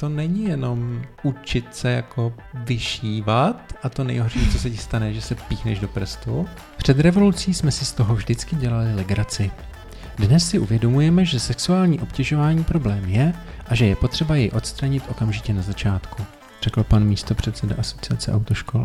To není jenom učit se jako vyšívat a to nejhorší, co se ti stane, že se píchneš do prstu. Před revolucí jsme si z toho vždycky dělali legraci. Dnes si uvědomujeme, že sexuální obtěžování problém je a že je potřeba jej odstranit okamžitě na začátku, řekl pan místo předseda asociace autoškol.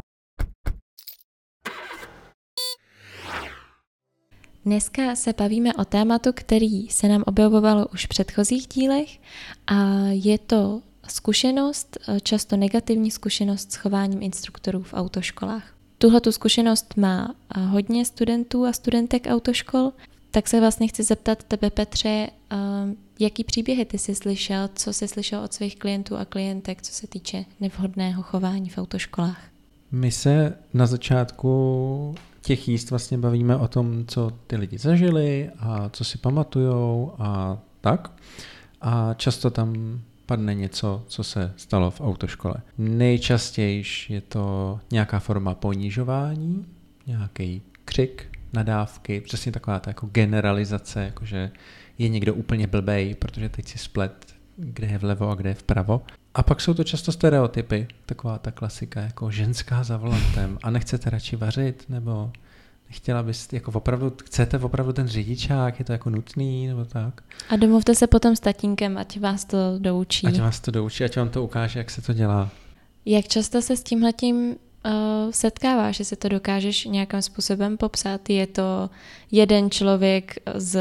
Dneska se bavíme o tématu, který se nám objevovalo už v předchozích dílech a je to zkušenost, často negativní zkušenost s chováním instruktorů v autoškolách. Tuhle tu zkušenost má hodně studentů a studentek autoškol, tak se vlastně chci zeptat tebe, Petře, jaký příběhy ty jsi slyšel, co jsi slyšel od svých klientů a klientek, co se týče nevhodného chování v autoškolách? My se na začátku těch jíst vlastně bavíme o tom, co ty lidi zažili a co si pamatujou a tak. A často tam padne něco, co se stalo v autoškole. Nejčastěji je to nějaká forma ponižování, nějaký křik, nadávky, přesně taková ta jako generalizace, jakože je někdo úplně blbej, protože teď si splet, kde je vlevo a kde je vpravo. A pak jsou to často stereotypy, taková ta klasika, jako ženská za volantem a nechcete radši vařit, nebo chtěla byste, jako opravdu, chcete opravdu ten řidičák, je to jako nutný, nebo tak. A domluvte se potom s tatínkem, ať vás to doučí. Ať vás to doučí, ať vám to ukáže, jak se to dělá. Jak často se s tímhletím uh, setkáváš, že se to dokážeš nějakým způsobem popsat? Je to jeden člověk z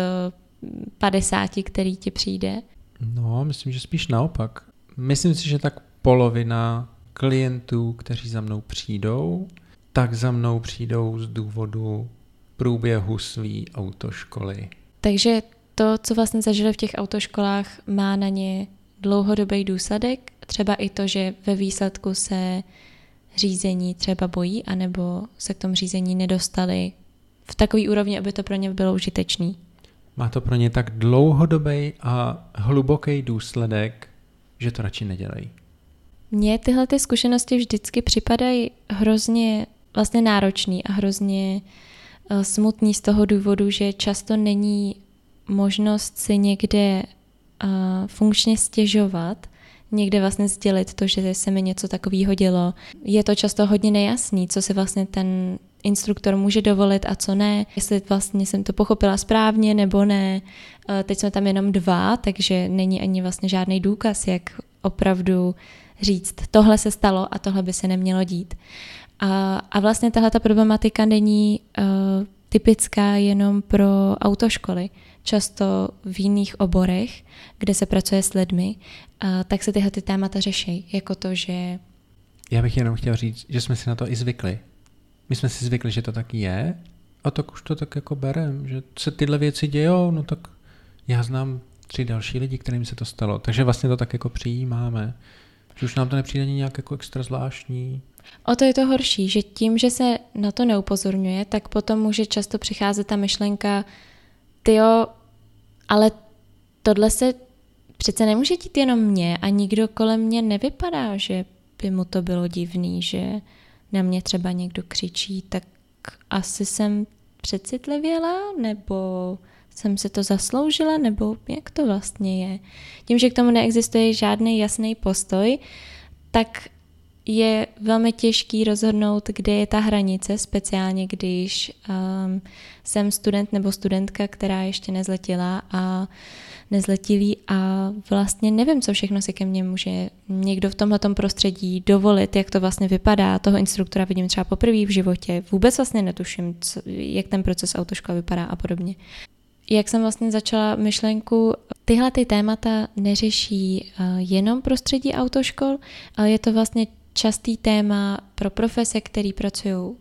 50, který ti přijde? No, myslím, že spíš naopak. Myslím si, že tak polovina klientů, kteří za mnou přijdou, tak za mnou přijdou z důvodu průběhu své autoškoly. Takže to, co vlastně zažili v těch autoškolách, má na ně dlouhodobý důsledek, třeba i to, že ve výsledku se řízení třeba bojí, anebo se k tomu řízení nedostali v takový úrovni, aby to pro ně bylo užitečný. Má to pro ně tak dlouhodobý a hluboký důsledek, že to radši nedělají. Mně tyhle ty zkušenosti vždycky připadají hrozně vlastně náročný a hrozně eh, smutný z toho důvodu, že často není možnost si někde uh, funkčně stěžovat, někde vlastně sdělit to, že se mi něco takového dělo. Je to často hodně nejasný, co si vlastně ten instruktor může dovolit a co ne, jestli vlastně jsem to pochopila správně nebo ne. Eh, teď jsme tam jenom dva, takže není ani vlastně žádný důkaz, jak opravdu říct, tohle se stalo a tohle by se nemělo dít. A, a vlastně tahle ta problematika není uh, typická jenom pro autoškoly. Často v jiných oborech, kde se pracuje s lidmi, uh, tak se tyhle ty témata řeší, jako to, že... Já bych jenom chtěl říct, že jsme si na to i zvykli. My jsme si zvykli, že to tak je a tak už to tak jako berem, že se tyhle věci dějou, no tak já znám tři další lidi, kterým se to stalo, takže vlastně to tak jako přijímáme. Že už nám to nepřijde nějak jako extra zvláštní. O to je to horší, že tím, že se na to neupozorňuje, tak potom může často přicházet ta myšlenka, tyjo, ale tohle se přece nemůže dít jenom mě a nikdo kolem mě nevypadá, že by mu to bylo divný, že na mě třeba někdo křičí, tak asi jsem přecitlivěla, nebo jsem se to zasloužila, nebo jak to vlastně je. Tím, že k tomu neexistuje žádný jasný postoj, tak je velmi těžký rozhodnout, kde je ta hranice, speciálně když um, jsem student nebo studentka, která ještě nezletila a nezletilý a vlastně nevím, co všechno si ke mně může někdo v tomhle prostředí dovolit, jak to vlastně vypadá. Toho instruktora vidím třeba poprvé v životě, vůbec vlastně netuším, co, jak ten proces autoškoly vypadá a podobně. Jak jsem vlastně začala myšlenku, tyhle ty témata neřeší uh, jenom prostředí autoškol, ale je to vlastně častý téma pro profese, který pracují uh,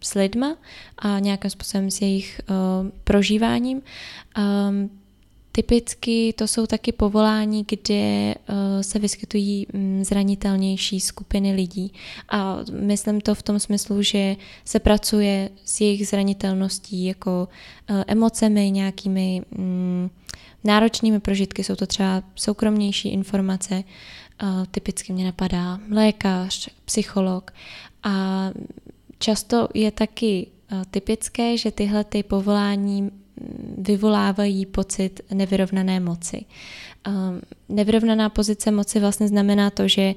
s lidma a nějakým způsobem s jejich uh, prožíváním. Um, Typicky to jsou taky povolání, kde uh, se vyskytují um, zranitelnější skupiny lidí. A myslím to v tom smyslu, že se pracuje s jejich zranitelností jako uh, emocemi, nějakými um, náročnými prožitky. Jsou to třeba soukromnější informace, typicky mě napadá lékař, psycholog a často je taky typické, že tyhle ty povolání vyvolávají pocit nevyrovnané moci. Nevyrovnaná pozice moci vlastně znamená to, že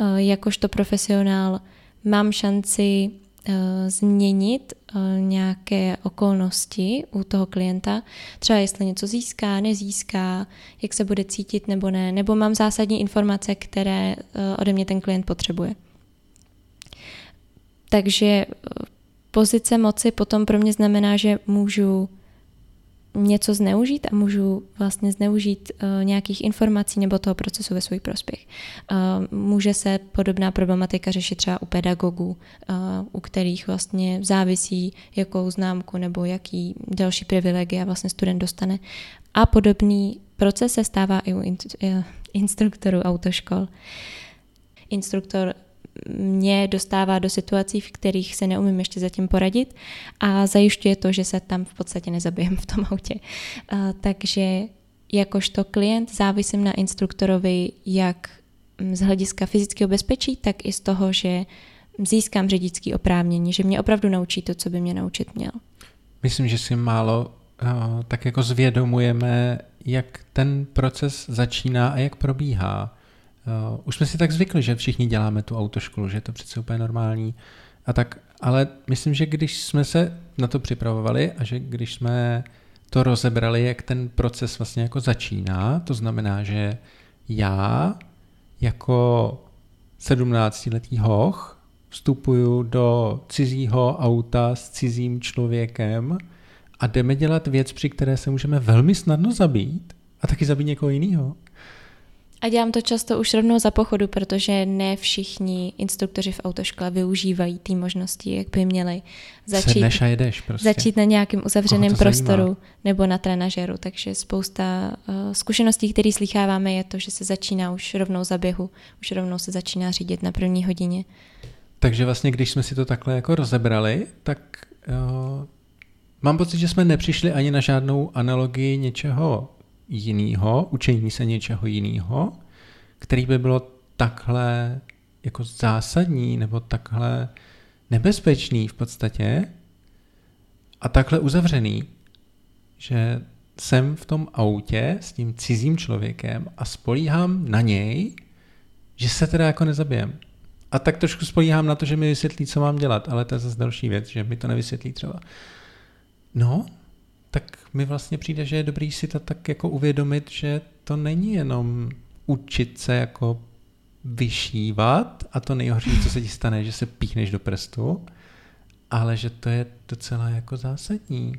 uh, jakožto profesionál mám šanci uh, změnit uh, nějaké okolnosti u toho klienta, třeba jestli něco získá, nezíská, jak se bude cítit nebo ne, nebo mám zásadní informace, které ode mě ten klient potřebuje. Takže pozice moci potom pro mě znamená, že můžu něco zneužít a můžu vlastně zneužít uh, nějakých informací nebo toho procesu ve svůj prospěch. Uh, může se podobná problematika řešit třeba u pedagogů, uh, u kterých vlastně závisí, jakou známku nebo jaký další privilegia vlastně student dostane. A podobný proces se stává i u instruktorů autoškol. Instruktor mě dostává do situací, v kterých se neumím ještě zatím poradit a zajišťuje to, že se tam v podstatě nezabijem v tom autě. Takže jakožto klient závisím na instruktorovi jak z hlediska fyzického bezpečí, tak i z toho, že získám řidičský oprávnění, že mě opravdu naučí to, co by mě naučit měl. Myslím, že si málo uh, tak jako zvědomujeme, jak ten proces začíná a jak probíhá. Uh, už jsme si tak zvykli, že všichni děláme tu autoškolu, že je to přece úplně normální. A tak, ale myslím, že když jsme se na to připravovali a že když jsme to rozebrali, jak ten proces vlastně jako začíná, to znamená, že já jako 17-letý hoch vstupuju do cizího auta s cizím člověkem a jdeme dělat věc, při které se můžeme velmi snadno zabít a taky zabít někoho jiného. A dělám to často už rovnou za pochodu, protože ne všichni instruktoři v autoškole využívají ty možnosti, jak by měli začít, a jedeš prostě. začít na nějakém uzavřeném prostoru zajímá. nebo na trenažeru. Takže spousta uh, zkušeností, které slycháváme, je to, že se začíná už rovnou za běhu, už rovnou se začíná řídit na první hodině. Takže vlastně, když jsme si to takhle jako rozebrali, tak uh, mám pocit, že jsme nepřišli ani na žádnou analogii něčeho jiného, učení se něčeho jiného, který by bylo takhle jako zásadní nebo takhle nebezpečný v podstatě a takhle uzavřený, že jsem v tom autě s tím cizím člověkem a spolíhám na něj, že se teda jako nezabijem. A tak trošku spolíhám na to, že mi vysvětlí, co mám dělat, ale to je zase další věc, že mi to nevysvětlí třeba. No, tak mi vlastně přijde, že je dobrý si to tak jako uvědomit, že to není jenom učit se jako vyšívat a to nejhorší, co se ti stane, že se píchneš do prstu, ale že to je docela jako zásadní.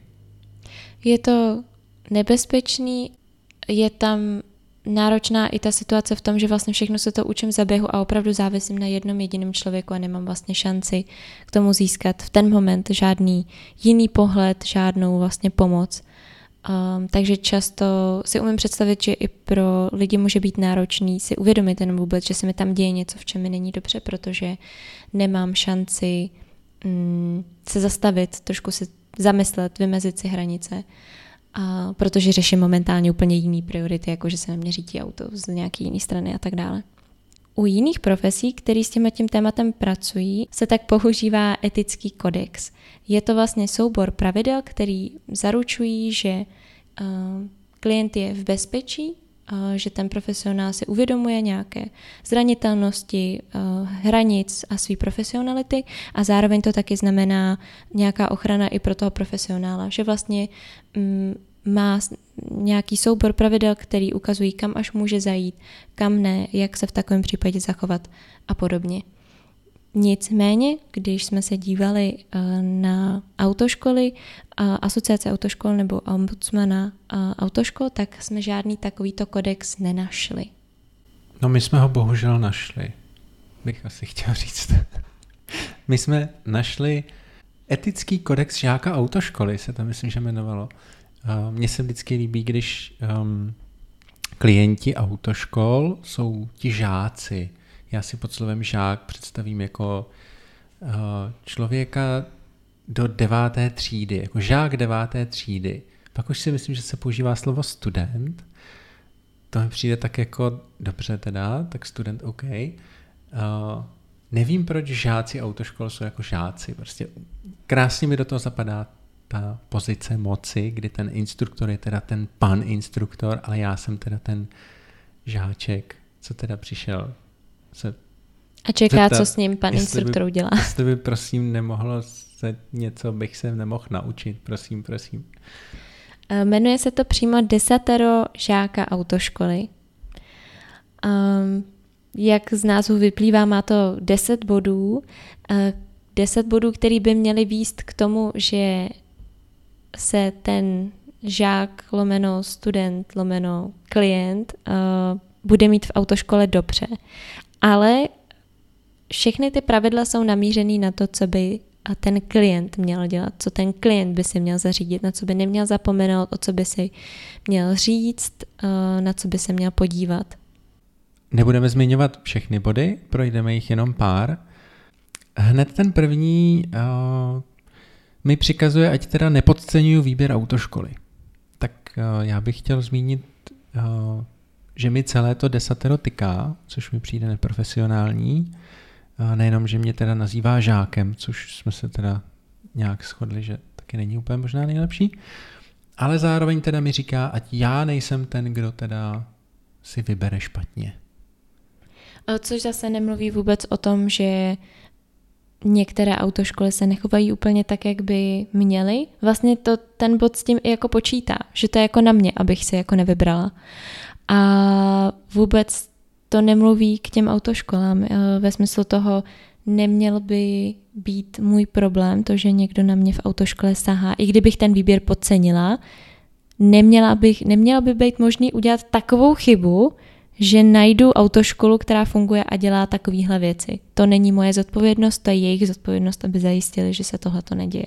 Je to nebezpečný, je tam náročná i ta situace v tom, že vlastně všechno se to učím za běhu a opravdu závisím na jednom jediném člověku a nemám vlastně šanci k tomu získat v ten moment žádný jiný pohled, žádnou vlastně pomoc. Um, takže často si umím představit, že i pro lidi může být náročný si uvědomit jenom vůbec, že se mi tam děje něco, v čem mi není dobře, protože nemám šanci um, se zastavit, trošku si zamyslet, vymezit si hranice a protože řeším momentálně úplně jiný priority, jako že se na mě řídí auto z nějaké jiné strany a tak dále. U jiných profesí, který s tím tím tématem pracují, se tak používá etický kodex. Je to vlastně soubor pravidel, který zaručují, že uh, klient je v bezpečí že ten profesionál si uvědomuje nějaké zranitelnosti, hranic a své profesionality a zároveň to taky znamená nějaká ochrana i pro toho profesionála, že vlastně mm, má nějaký soubor pravidel, který ukazují, kam až může zajít, kam ne, jak se v takovém případě zachovat a podobně. Nicméně, když jsme se dívali eh, na autoškoly, asociace autoškol nebo ombudsmana autoškol, tak jsme žádný takovýto kodex nenašli. No my jsme ho bohužel našli, bych asi chtěl říct. My jsme našli etický kodex žáka autoškoly, se to myslím, že jmenovalo. Mně se vždycky líbí, když um, klienti autoškol jsou ti žáci, já si pod slovem žák představím jako uh, člověka do deváté třídy, jako žák deváté třídy. Pak už si myslím, že se používá slovo student. To mi přijde tak jako dobře teda, tak student OK. Uh, nevím, proč žáci autoškol jsou jako žáci. Prostě krásně mi do toho zapadá ta pozice moci, kdy ten instruktor je teda ten pan instruktor, ale já jsem teda ten žáček, co teda přišel se a čeká, zeptat, co s ním pan instruktor by, udělá. Jestli by prosím nemohlo se něco, bych se nemohl naučit, prosím, prosím. Jmenuje se to přímo desatero žáka autoškoly. Um, jak z názvu vyplývá, má to 10 bodů. 10 eh, bodů, který by měly výst k tomu, že se ten žák, lomeno student, lomeno klient uh, bude mít v autoškole dobře. Ale všechny ty pravidla jsou namířený na to, co by a ten klient měl dělat, co ten klient by si měl zařídit, na co by neměl zapomenout, o co by si měl říct, uh, na co by se měl podívat. Nebudeme zmiňovat všechny body, projdeme jich jenom pár. Hned ten první uh, mi přikazuje, ať teda nepodceňuju výběr autoškoly. Tak uh, já bych chtěl zmínit, uh, že mi celé to desatero tyká, což mi přijde neprofesionální. Uh, nejenom, že mě teda nazývá žákem, což jsme se teda nějak shodli, že taky není úplně možná nejlepší, ale zároveň teda mi říká, ať já nejsem ten, kdo teda si vybere špatně. Což zase nemluví vůbec o tom, že některé autoškoly se nechovají úplně tak, jak by měly. Vlastně to ten bod s tím i jako počítá, že to je jako na mě, abych se jako nevybrala. A vůbec to nemluví k těm autoškolám eh, ve smyslu toho, neměl by být můj problém to, že někdo na mě v autoškole sahá. I kdybych ten výběr podcenila, neměla, bych, neměla by být možný udělat takovou chybu, že najdu autoškolu, která funguje a dělá takovéhle věci. To není moje zodpovědnost, to je jejich zodpovědnost, aby zajistili, že se tohle to neděje.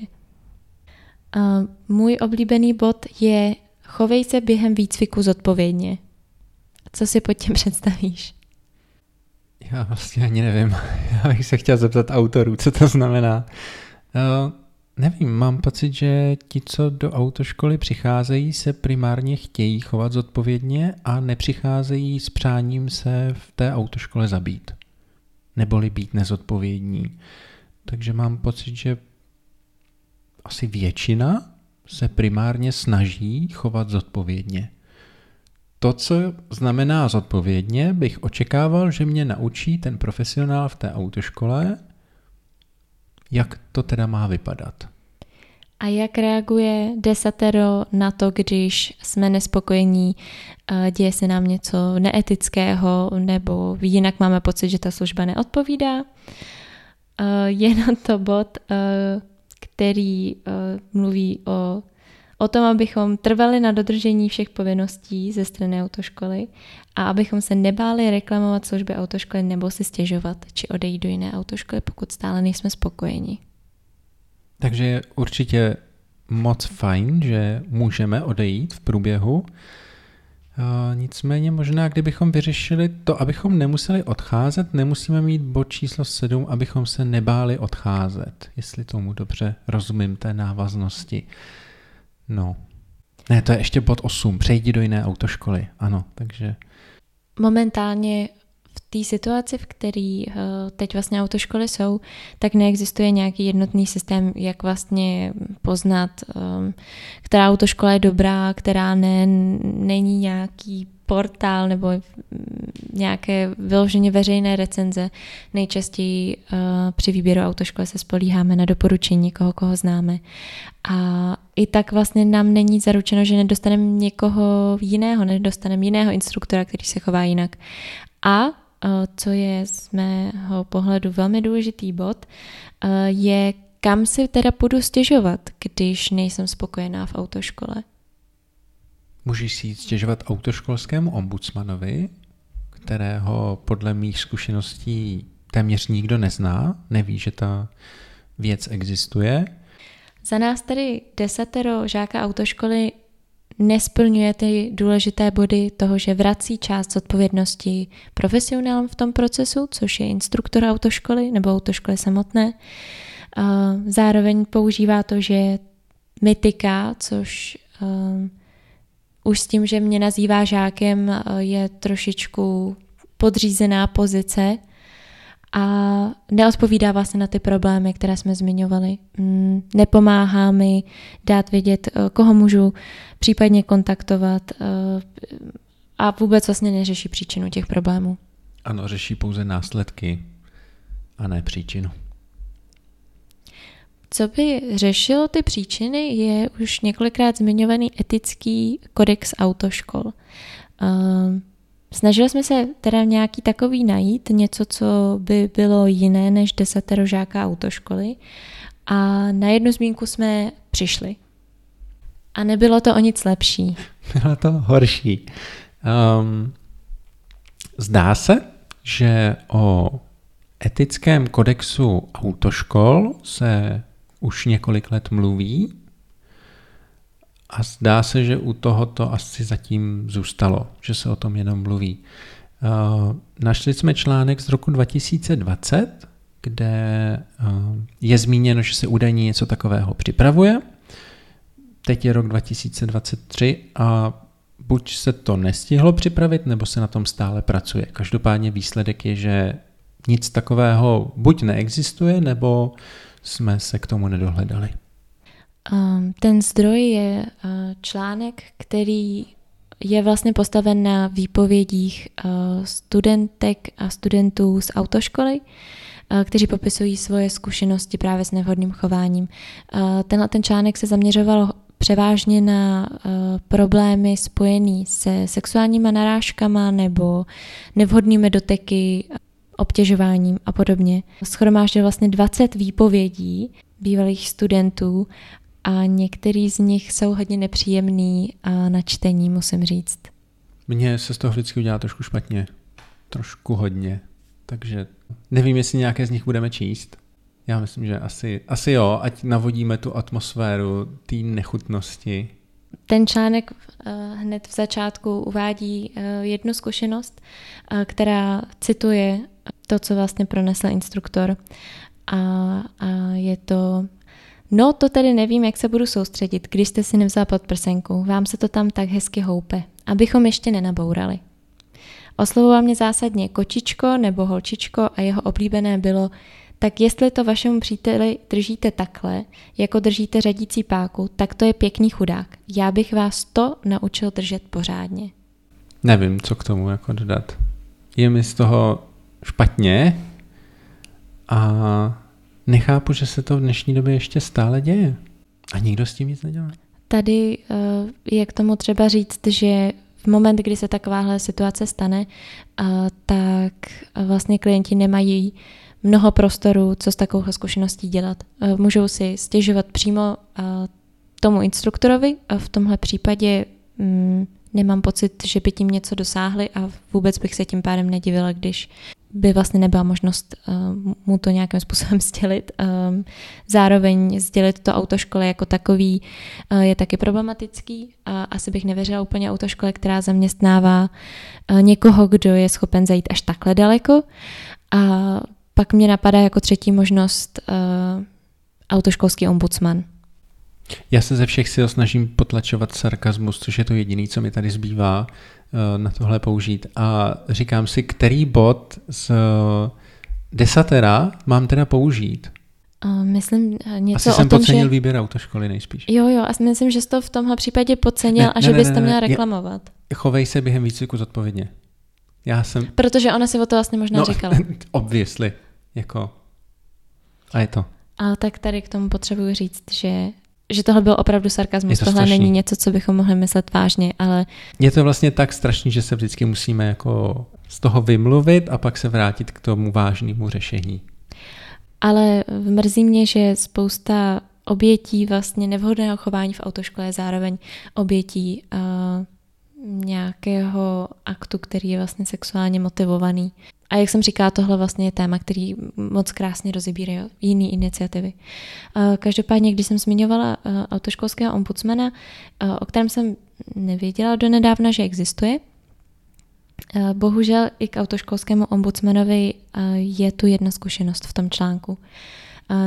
Uh, můj oblíbený bod je chovej se během výcviku zodpovědně. Co si pod tím představíš? Já vlastně ani nevím. Já bych se chtěl zeptat autorů, co to znamená. Uh, Nevím, mám pocit, že ti, co do autoškoly přicházejí, se primárně chtějí chovat zodpovědně a nepřicházejí s přáním se v té autoškole zabít. Neboli být nezodpovědní. Takže mám pocit, že asi většina se primárně snaží chovat zodpovědně. To, co znamená zodpovědně, bych očekával, že mě naučí ten profesionál v té autoškole, jak to teda má vypadat? A jak reaguje desatero na to, když jsme nespokojení, eh, děje se nám něco neetického, nebo jinak máme pocit, že ta služba neodpovídá? Eh, je na to bod, eh, který mluví o, o tom, abychom trvali na dodržení všech povinností ze strany autoškoly a abychom se nebáli reklamovat služby autoškoly nebo si stěžovat, či odejít do jiné autoškoly, pokud stále nejsme spokojeni. Takže je určitě moc fajn, že můžeme odejít v průběhu. Nicméně možná, kdybychom vyřešili to, abychom nemuseli odcházet, nemusíme mít bod číslo 7, abychom se nebáli odcházet, jestli tomu dobře rozumím té návaznosti. No. Ne, to je ještě bod 8. Přejdi do jiné autoškoly. Ano, takže... Momentálně v té situaci, v které uh, teď vlastně autoškoly jsou, tak neexistuje nějaký jednotný systém, jak vlastně poznat, um, která autoškola je dobrá, která ne, není nějaký portál nebo nějaké vyloženě veřejné recenze. Nejčastěji uh, při výběru autoškoly se spolíháme na doporučení někoho, koho známe. A i tak vlastně nám není zaručeno, že nedostaneme někoho jiného, nedostaneme jiného instruktora, který se chová jinak. A co je z mého pohledu velmi důležitý bod, je kam si teda půjdu stěžovat, když nejsem spokojená v autoškole. Můžeš si jít stěžovat autoškolskému ombudsmanovi, kterého podle mých zkušeností téměř nikdo nezná, neví, že ta věc existuje. Za nás tedy desatero žáka autoškoly nesplňuje ty důležité body toho, že vrací část odpovědnosti profesionálům v tom procesu, což je instruktor autoškoly nebo autoškoly samotné. Zároveň používá to, že mytika, což um, už s tím, že mě nazývá žákem, je trošičku podřízená pozice a neodpovídá vlastně na ty problémy, které jsme zmiňovali. Mm, nepomáhá mi dát vědět, eh, koho můžu případně kontaktovat eh, a vůbec vlastně neřeší příčinu těch problémů. Ano, řeší pouze následky a ne příčinu. Co by řešilo ty příčiny, je už několikrát zmiňovaný etický kodex autoškol. Uh, Snažili jsme se teda nějaký takový najít, něco, co by bylo jiné než desatero žáka autoškoly a na jednu zmínku jsme přišli. A nebylo to o nic lepší. Bylo to horší. Um, zdá se, že o etickém kodexu autoškol se už několik let mluví a zdá se, že u tohoto asi zatím zůstalo, že se o tom jenom mluví. Uh, našli jsme článek z roku 2020, kde uh, je zmíněno, že se údajně něco takového připravuje. Teď je rok 2023 a buď se to nestihlo připravit, nebo se na tom stále pracuje. Každopádně výsledek je, že nic takového buď neexistuje, nebo jsme se k tomu nedohledali. Um, ten zdroj je uh, článek, který je vlastně postaven na výpovědích uh, studentek a studentů z autoškoly, uh, kteří popisují svoje zkušenosti právě s nevhodným chováním. Tenhle ten článek se zaměřoval převážně na problémy spojené se sexuálníma narážkama nebo nevhodnými doteky, obtěžováním a podobně. Schromáždil vlastně 20 výpovědí bývalých studentů a některý z nich jsou hodně nepříjemný a na čtení, musím říct. Mně se z toho vždycky udělá trošku špatně. Trošku hodně. Takže nevím, jestli nějaké z nich budeme číst. Já myslím, že asi, asi jo, ať navodíme tu atmosféru té nechutnosti. Ten článek uh, hned v začátku uvádí uh, jednu zkušenost, uh, která cituje to, co vlastně pronesl instruktor. A, a je to No, to tedy nevím, jak se budu soustředit, když jste si nevzal pod prsenku. Vám se to tam tak hezky houpe, abychom ještě nenabourali. Oslovoval mě zásadně kočičko nebo holčičko a jeho oblíbené bylo, tak jestli to vašemu příteli držíte takhle, jako držíte řadící páku, tak to je pěkný chudák. Já bych vás to naučil držet pořádně. Nevím, co k tomu jako dodat. Je mi z toho špatně a nechápu, že se to v dnešní době ještě stále děje. A nikdo s tím nic nedělá. Tady uh, je k tomu třeba říct, že v moment, kdy se takováhle situace stane, uh, tak vlastně klienti nemají mnoho prostoru, co s takovou zkušeností dělat. Uh, můžou si stěžovat přímo tomu instruktorovi a v tomhle případě um, nemám pocit, že by tím něco dosáhli a vůbec bych se tím pádem nedivila, když by vlastně nebyla možnost uh, mu to nějakým způsobem sdělit. Um, zároveň sdělit to autoškole jako takový uh, je taky problematický. Uh, asi bych nevěřila úplně autoškole, která zaměstnává uh, někoho, kdo je schopen zajít až takhle daleko. A pak mě napadá jako třetí možnost uh, autoškolský ombudsman. Já se ze všech sil snažím potlačovat sarkazmus, což je to jediné, co mi tady zbývá eh, na tohle použít. A říkám si, který bod z desatera mám teda použít. Uh, myslím něco Asi o jsem tom, podcenil že... výběr autoškoly nejspíš. Jo, jo, a myslím, že jsi to v tomhle případě podcenil ne, a že ne, bys ne, to měla reklamovat. Chovej se během výcviku zodpovědně. Já jsem... Protože ona si o to vlastně možná no, říkala. obviously. Jako... A je to. A tak tady k tomu potřebuji říct, že že tohle byl opravdu sarkazmus. To tohle strašný. není něco, co bychom mohli myslet vážně, ale... Je to vlastně tak strašný, že se vždycky musíme jako z toho vymluvit a pak se vrátit k tomu vážnému řešení. Ale mrzí mě, že spousta obětí vlastně nevhodného chování v autoškole je zároveň obětí uh, nějakého aktu, který je vlastně sexuálně motivovaný. A jak jsem říkala, tohle vlastně je téma, který moc krásně rozebírá jiné iniciativy. Každopádně, když jsem zmiňovala autoškolského ombudsmana, o kterém jsem nevěděla do nedávna, že existuje, bohužel i k autoškolskému ombudsmanovi je tu jedna zkušenost v tom článku,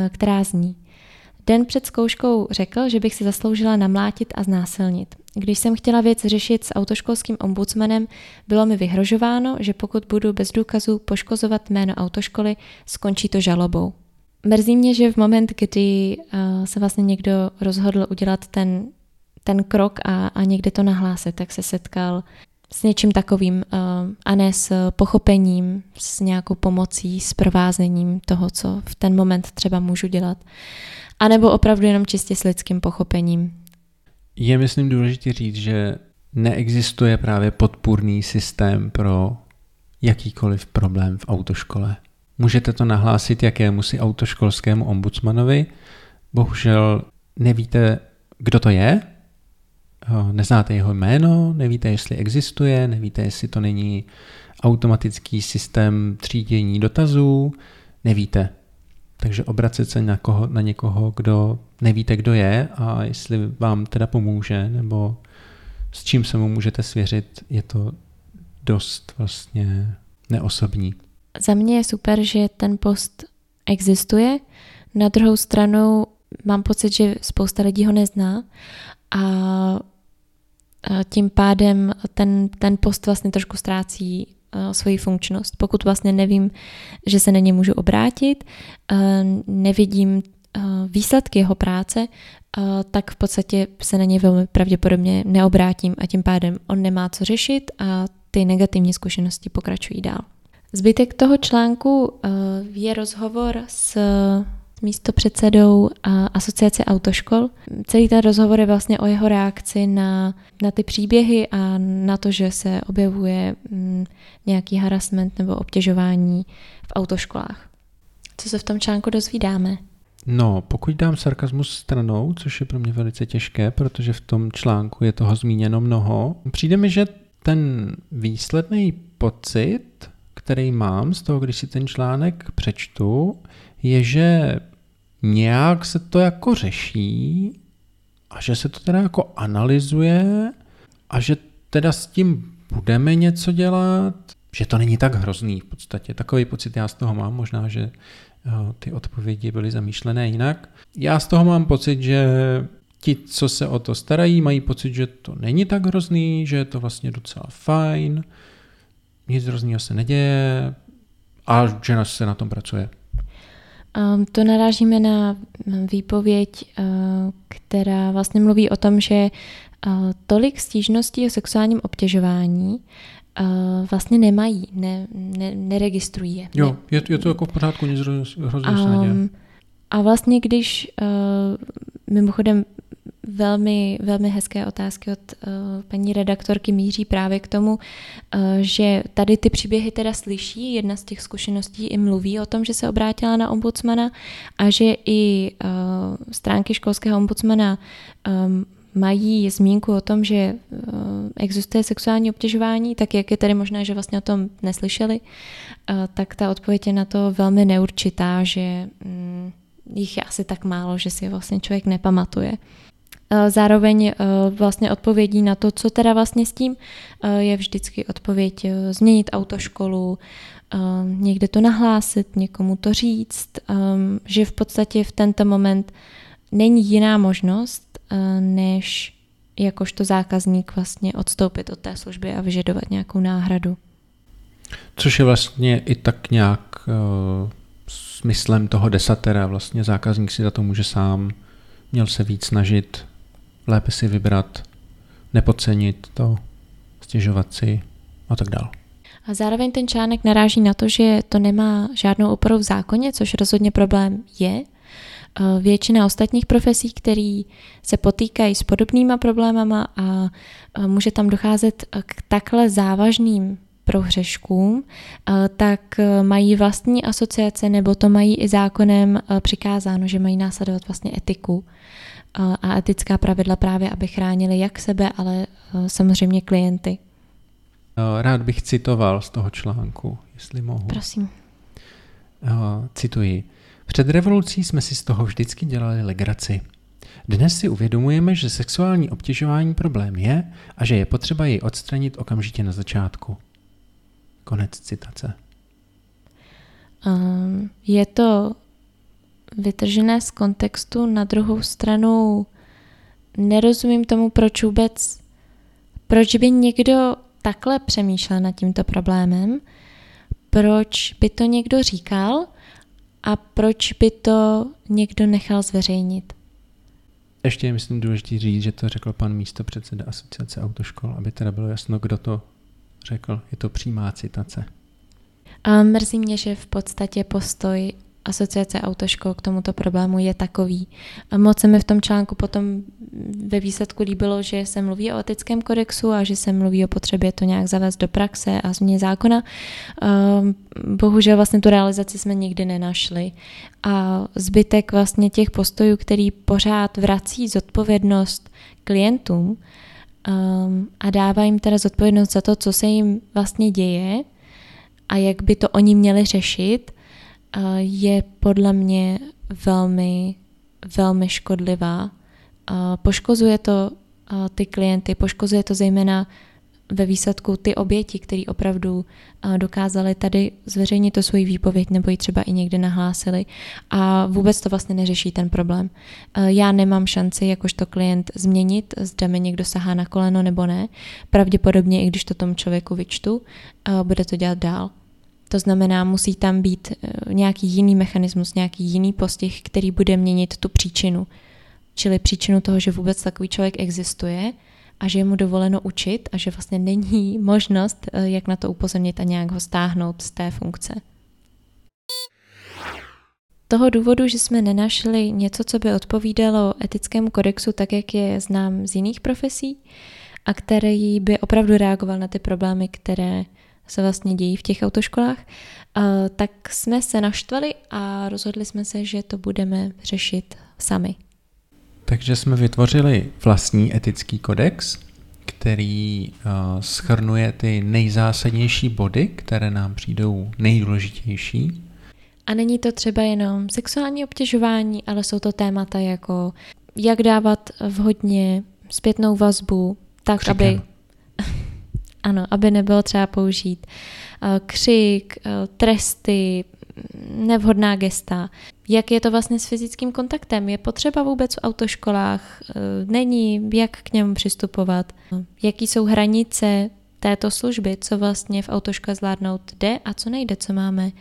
která zní. Den před zkouškou řekl, že bych si zasloužila namlátit a znásilnit. Když jsem chtěla věc řešit s autoškolským ombudsmanem, bylo mi vyhrožováno, že pokud budu bez důkazů poškozovat jméno autoškoly, skončí to žalobou. Mrzí mě, že v moment, kdy uh, se vlastně někdo rozhodl udělat ten, ten krok a, a někde to nahlásit, tak se setkal s něčím takovým uh, a ne s pochopením, s nějakou pomocí, s provázením toho, co v ten moment třeba můžu dělat. A nebo opravdu jenom čistě s lidským pochopením. Je, myslím, důležité říct, že neexistuje právě podpůrný systém pro jakýkoliv problém v autoškole. Můžete to nahlásit jakému si autoškolskému ombudsmanovi, bohužel nevíte, kdo to je, neznáte jeho jméno, nevíte, jestli existuje, nevíte, jestli to není automatický systém třídění dotazů, nevíte. Takže obracet se na, koho, na někoho, kdo nevíte, kdo je a jestli vám teda pomůže, nebo s čím se mu můžete svěřit, je to dost vlastně neosobní. Za mě je super, že ten post existuje. Na druhou stranu mám pocit, že spousta lidí ho nezná a tím pádem ten, ten post vlastně trošku ztrácí svoji funkčnost. Pokud vlastně nevím, že se na ně můžu obrátit, nevidím výsledky jeho práce, tak v podstatě se na ně velmi pravděpodobně neobrátím a tím pádem on nemá co řešit a ty negativní zkušenosti pokračují dál. Zbytek toho článku je rozhovor s místopředsedou asociace autoškol. Celý ten rozhovor je vlastně o jeho reakci na, na ty příběhy a na to, že se objevuje mm, nějaký harassment nebo obtěžování v autoškolách. Co se v tom článku dozvídáme? No, pokud dám sarkazmus stranou, což je pro mě velice těžké, protože v tom článku je toho zmíněno mnoho, přijde mi, že ten výsledný pocit, který mám z toho, když si ten článek přečtu, je, že nějak se to jako řeší a že se to teda jako analyzuje a že teda s tím budeme něco dělat, že to není tak hrozný v podstatě. Takový pocit já z toho mám, možná, že eh, ty odpovědi byly zamýšlené jinak. Já z toho mám pocit, že ti, co se o to starají, mají pocit, že to není tak hrozný, že je to vlastně docela fajn, nic hroznýho se neděje a že se na tom pracuje. Um, to narážíme na výpověď, uh, která vlastně mluví o tom, že uh, tolik stížností o sexuálním obtěžování uh, vlastně nemají, ne, ne, neregistrují je. Jo, je, je to jako v pořádku, nic hrozně um, A vlastně když, mimochodem velmi, velmi hezké otázky od uh, paní redaktorky míří právě k tomu, uh, že tady ty příběhy teda slyší, jedna z těch zkušeností i mluví o tom, že se obrátila na ombudsmana a že i uh, stránky školského ombudsmana um, mají zmínku o tom, že existuje sexuální obtěžování, tak jak je tedy možné, že vlastně o tom neslyšeli, tak ta odpověď je na to velmi neurčitá, že um, jich je asi tak málo, že si je vlastně člověk nepamatuje. Eh, zároveň eh, vlastně odpovědí na to, co teda vlastně s tím, eh, je vždycky odpověď změnit autoškolu, někde to nahlásit, někomu to říct, že v podstatě v tento moment není jiná možnost, než jakožto zákazník vlastně odstoupit od té služby a vyžadovat nějakou náhradu. Což je vlastně i tak nějak smyslem toho desatera. Vlastně zákazník si za to může sám, měl se víc snažit, lépe si vybrat, nepodcenit to, stěžovat si a tak dále. A zároveň ten článek naráží na to, že to nemá žádnou oporu v zákoně, což rozhodně problém je. Eh, většina ostatních profesí, které se potýkají s podobnýma problémama a eh, může tam docházet k takhle závažným prohřeškům, eh, tak mají vlastní asociace nebo to mají i zákonem přikázáno, že mají následovat vlastně etiku a etická pravidla právě, aby chránili jak sebe, ale e, samozřejmě klienty. E, rád bych citoval z toho článku, jestli mohu. Prosím. E, cituji. Před revolucí jsme si z toho vždycky dělali legraci. Dnes si uvědomujeme, že sexuální obtěžování problém je a že je potřeba jej odstranit okamžitě na začátku. Konec citace. Um, je to vytržené z kontextu, na druhou stranu nerozumím tomu, proč vůbec proč by někdo takhle přemýšlel nad tímto problémem, proč by to někdo říkal a proč by to někdo nechal zveřejnit. Ještě je, myslím, důležité říct, že to řekl pan místo předseda asociace autoškol, aby teda bylo jasno, kdo to řekl. Je to přímá citace. A mrzí mě, že v podstatě postoj asociace autoškol k tomuto problému je takový. A moc se mi v tom článku potom ve výsledku líbilo, že se mluví o etickém kodexu a že se mluví o potřebě to nějak zavést do praxe a změně zákona. Ehm, bohužel vlastně tu realizaci jsme nikdy nenašli. A zbytek vlastně těch postojů, který pořád vrací zodpovědnost klientům ehm, a dává jim teda zodpovědnost za to, co se jim vlastně děje a jak by to oni měli řešit, je podle mě velmi, velmi škodlivá. Poškozuje to ty klienty, poškozuje to zejména ve výsledku ty oběti, které opravdu dokázali tady zveřejnit to svoji výpověď nebo ji třeba i někde nahlásili a vůbec to vlastně neřeší ten problém. Já nemám šanci jakožto klient změnit, zda mi někdo sahá na koleno nebo ne. Pravděpodobně, i když to tomu člověku vyčtu, bude to dělat dál. To znamená, musí tam být eh, nějaký jiný mechanismus, nějaký jiný postih, který bude měnit tu příčinu. Čili příčinu toho, že vůbec takový člověk existuje a že je mu dovoleno učit a že vlastně není možnost, eh, jak na to upozornit a nějak ho stáhnout z té funkce. Toho důvodu, že jsme nenašli něco, co by odpovídalo etickému kodexu tak, jak je znám z jiných profesí a který by opravdu reagoval na ty problémy, které se vlastně dějí v těch autoškolách, tak jsme se naštvali a rozhodli jsme se, že to budeme řešit sami. Takže jsme vytvořili vlastní etický kodex, který schrnuje ty nejzásadnější body, které nám přijdou nejdůležitější. A není to třeba jenom sexuální obtěžování, ale jsou to témata jako jak dávat vhodně zpětnou vazbu, tak Křikem. aby ano, aby nebylo třeba použít eh, křik, eh, tresty, nevhodná gesta. Jak je to vlastně s fyzickým kontaktem? Je potřeba vůbec v autoškolách? Eh, není? Jak k němu přistupovat? Jaký jsou hranice této služby, co vlastně v autoškole zvládnout jde a co nejde, co máme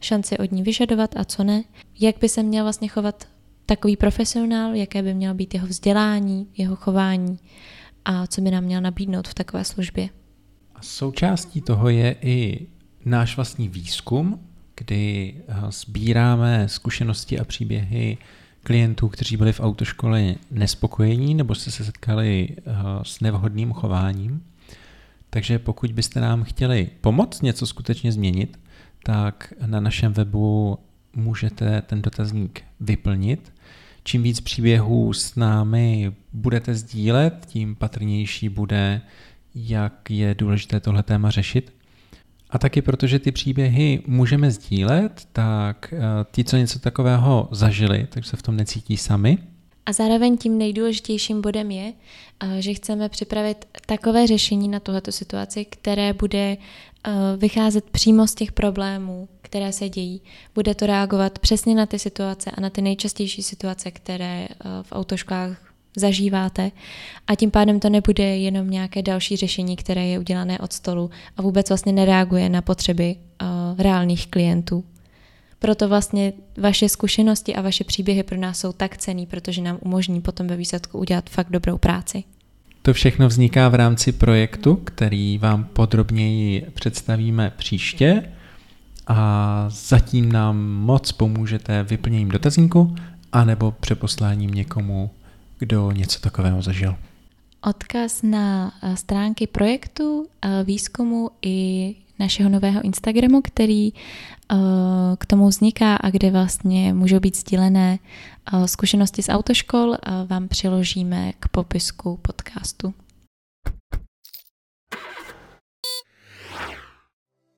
šanci od ní vyžadovat a co ne? Jak by se měl vlastně chovat takový profesionál, jaké by mělo být jeho vzdělání, jeho chování a co by nám měl nabídnout v takové službě? Součástí toho je i náš vlastní výzkum, kdy eh, sbíráme zkušenosti a příběhy klientů, kteří byli v autoškole nespokojení nebo se setkali eh, s nevhodným chováním. Takže pokud byste nám chtěli pomoct něco skutečně změnit, tak na našem webu můžete ten dotazník vyplnit. Čím víc příběhů s námi budete sdílet, tím patrnější bude jak je důležité tohle téma řešit. A taky protože ty příběhy můžeme sdílet, tak eh, ti, co něco takového zažili, tak se v tom necítí sami. A zároveň tím nejdůležitějším bodem je, eh, že chceme připravit takové řešení na tuhleto situaci, které bude eh, vycházet přímo z těch problémů, které se dějí. Bude to reagovat přesně na ty situace a na ty nejčastější situace, které v autoškolách zažíváte a tím pádem to nebude jenom nějaké další řešení, které je udělané od stolu a vůbec vlastně nereaguje na potřeby uh, reálných klientů. Proto vlastně vaše zkušenosti a vaše příběhy pro nás jsou tak cený, protože nám umožní potom ve výsledku udělat fakt dobrou práci. To všechno vzniká v rámci projektu, který vám podrobněji představíme příště a zatím nám moc pomůžete vyplněním dotazníku anebo přeposláním někomu kdo něco takového zažil. Odkaz na eh, stránky projektu, eh, výzkumu i našeho nového Instagramu, který eh, k tomu vzniká a kde vlastně můžou být sdílené zkušenosti z autoškol, vám přiložíme k popisku podcastu.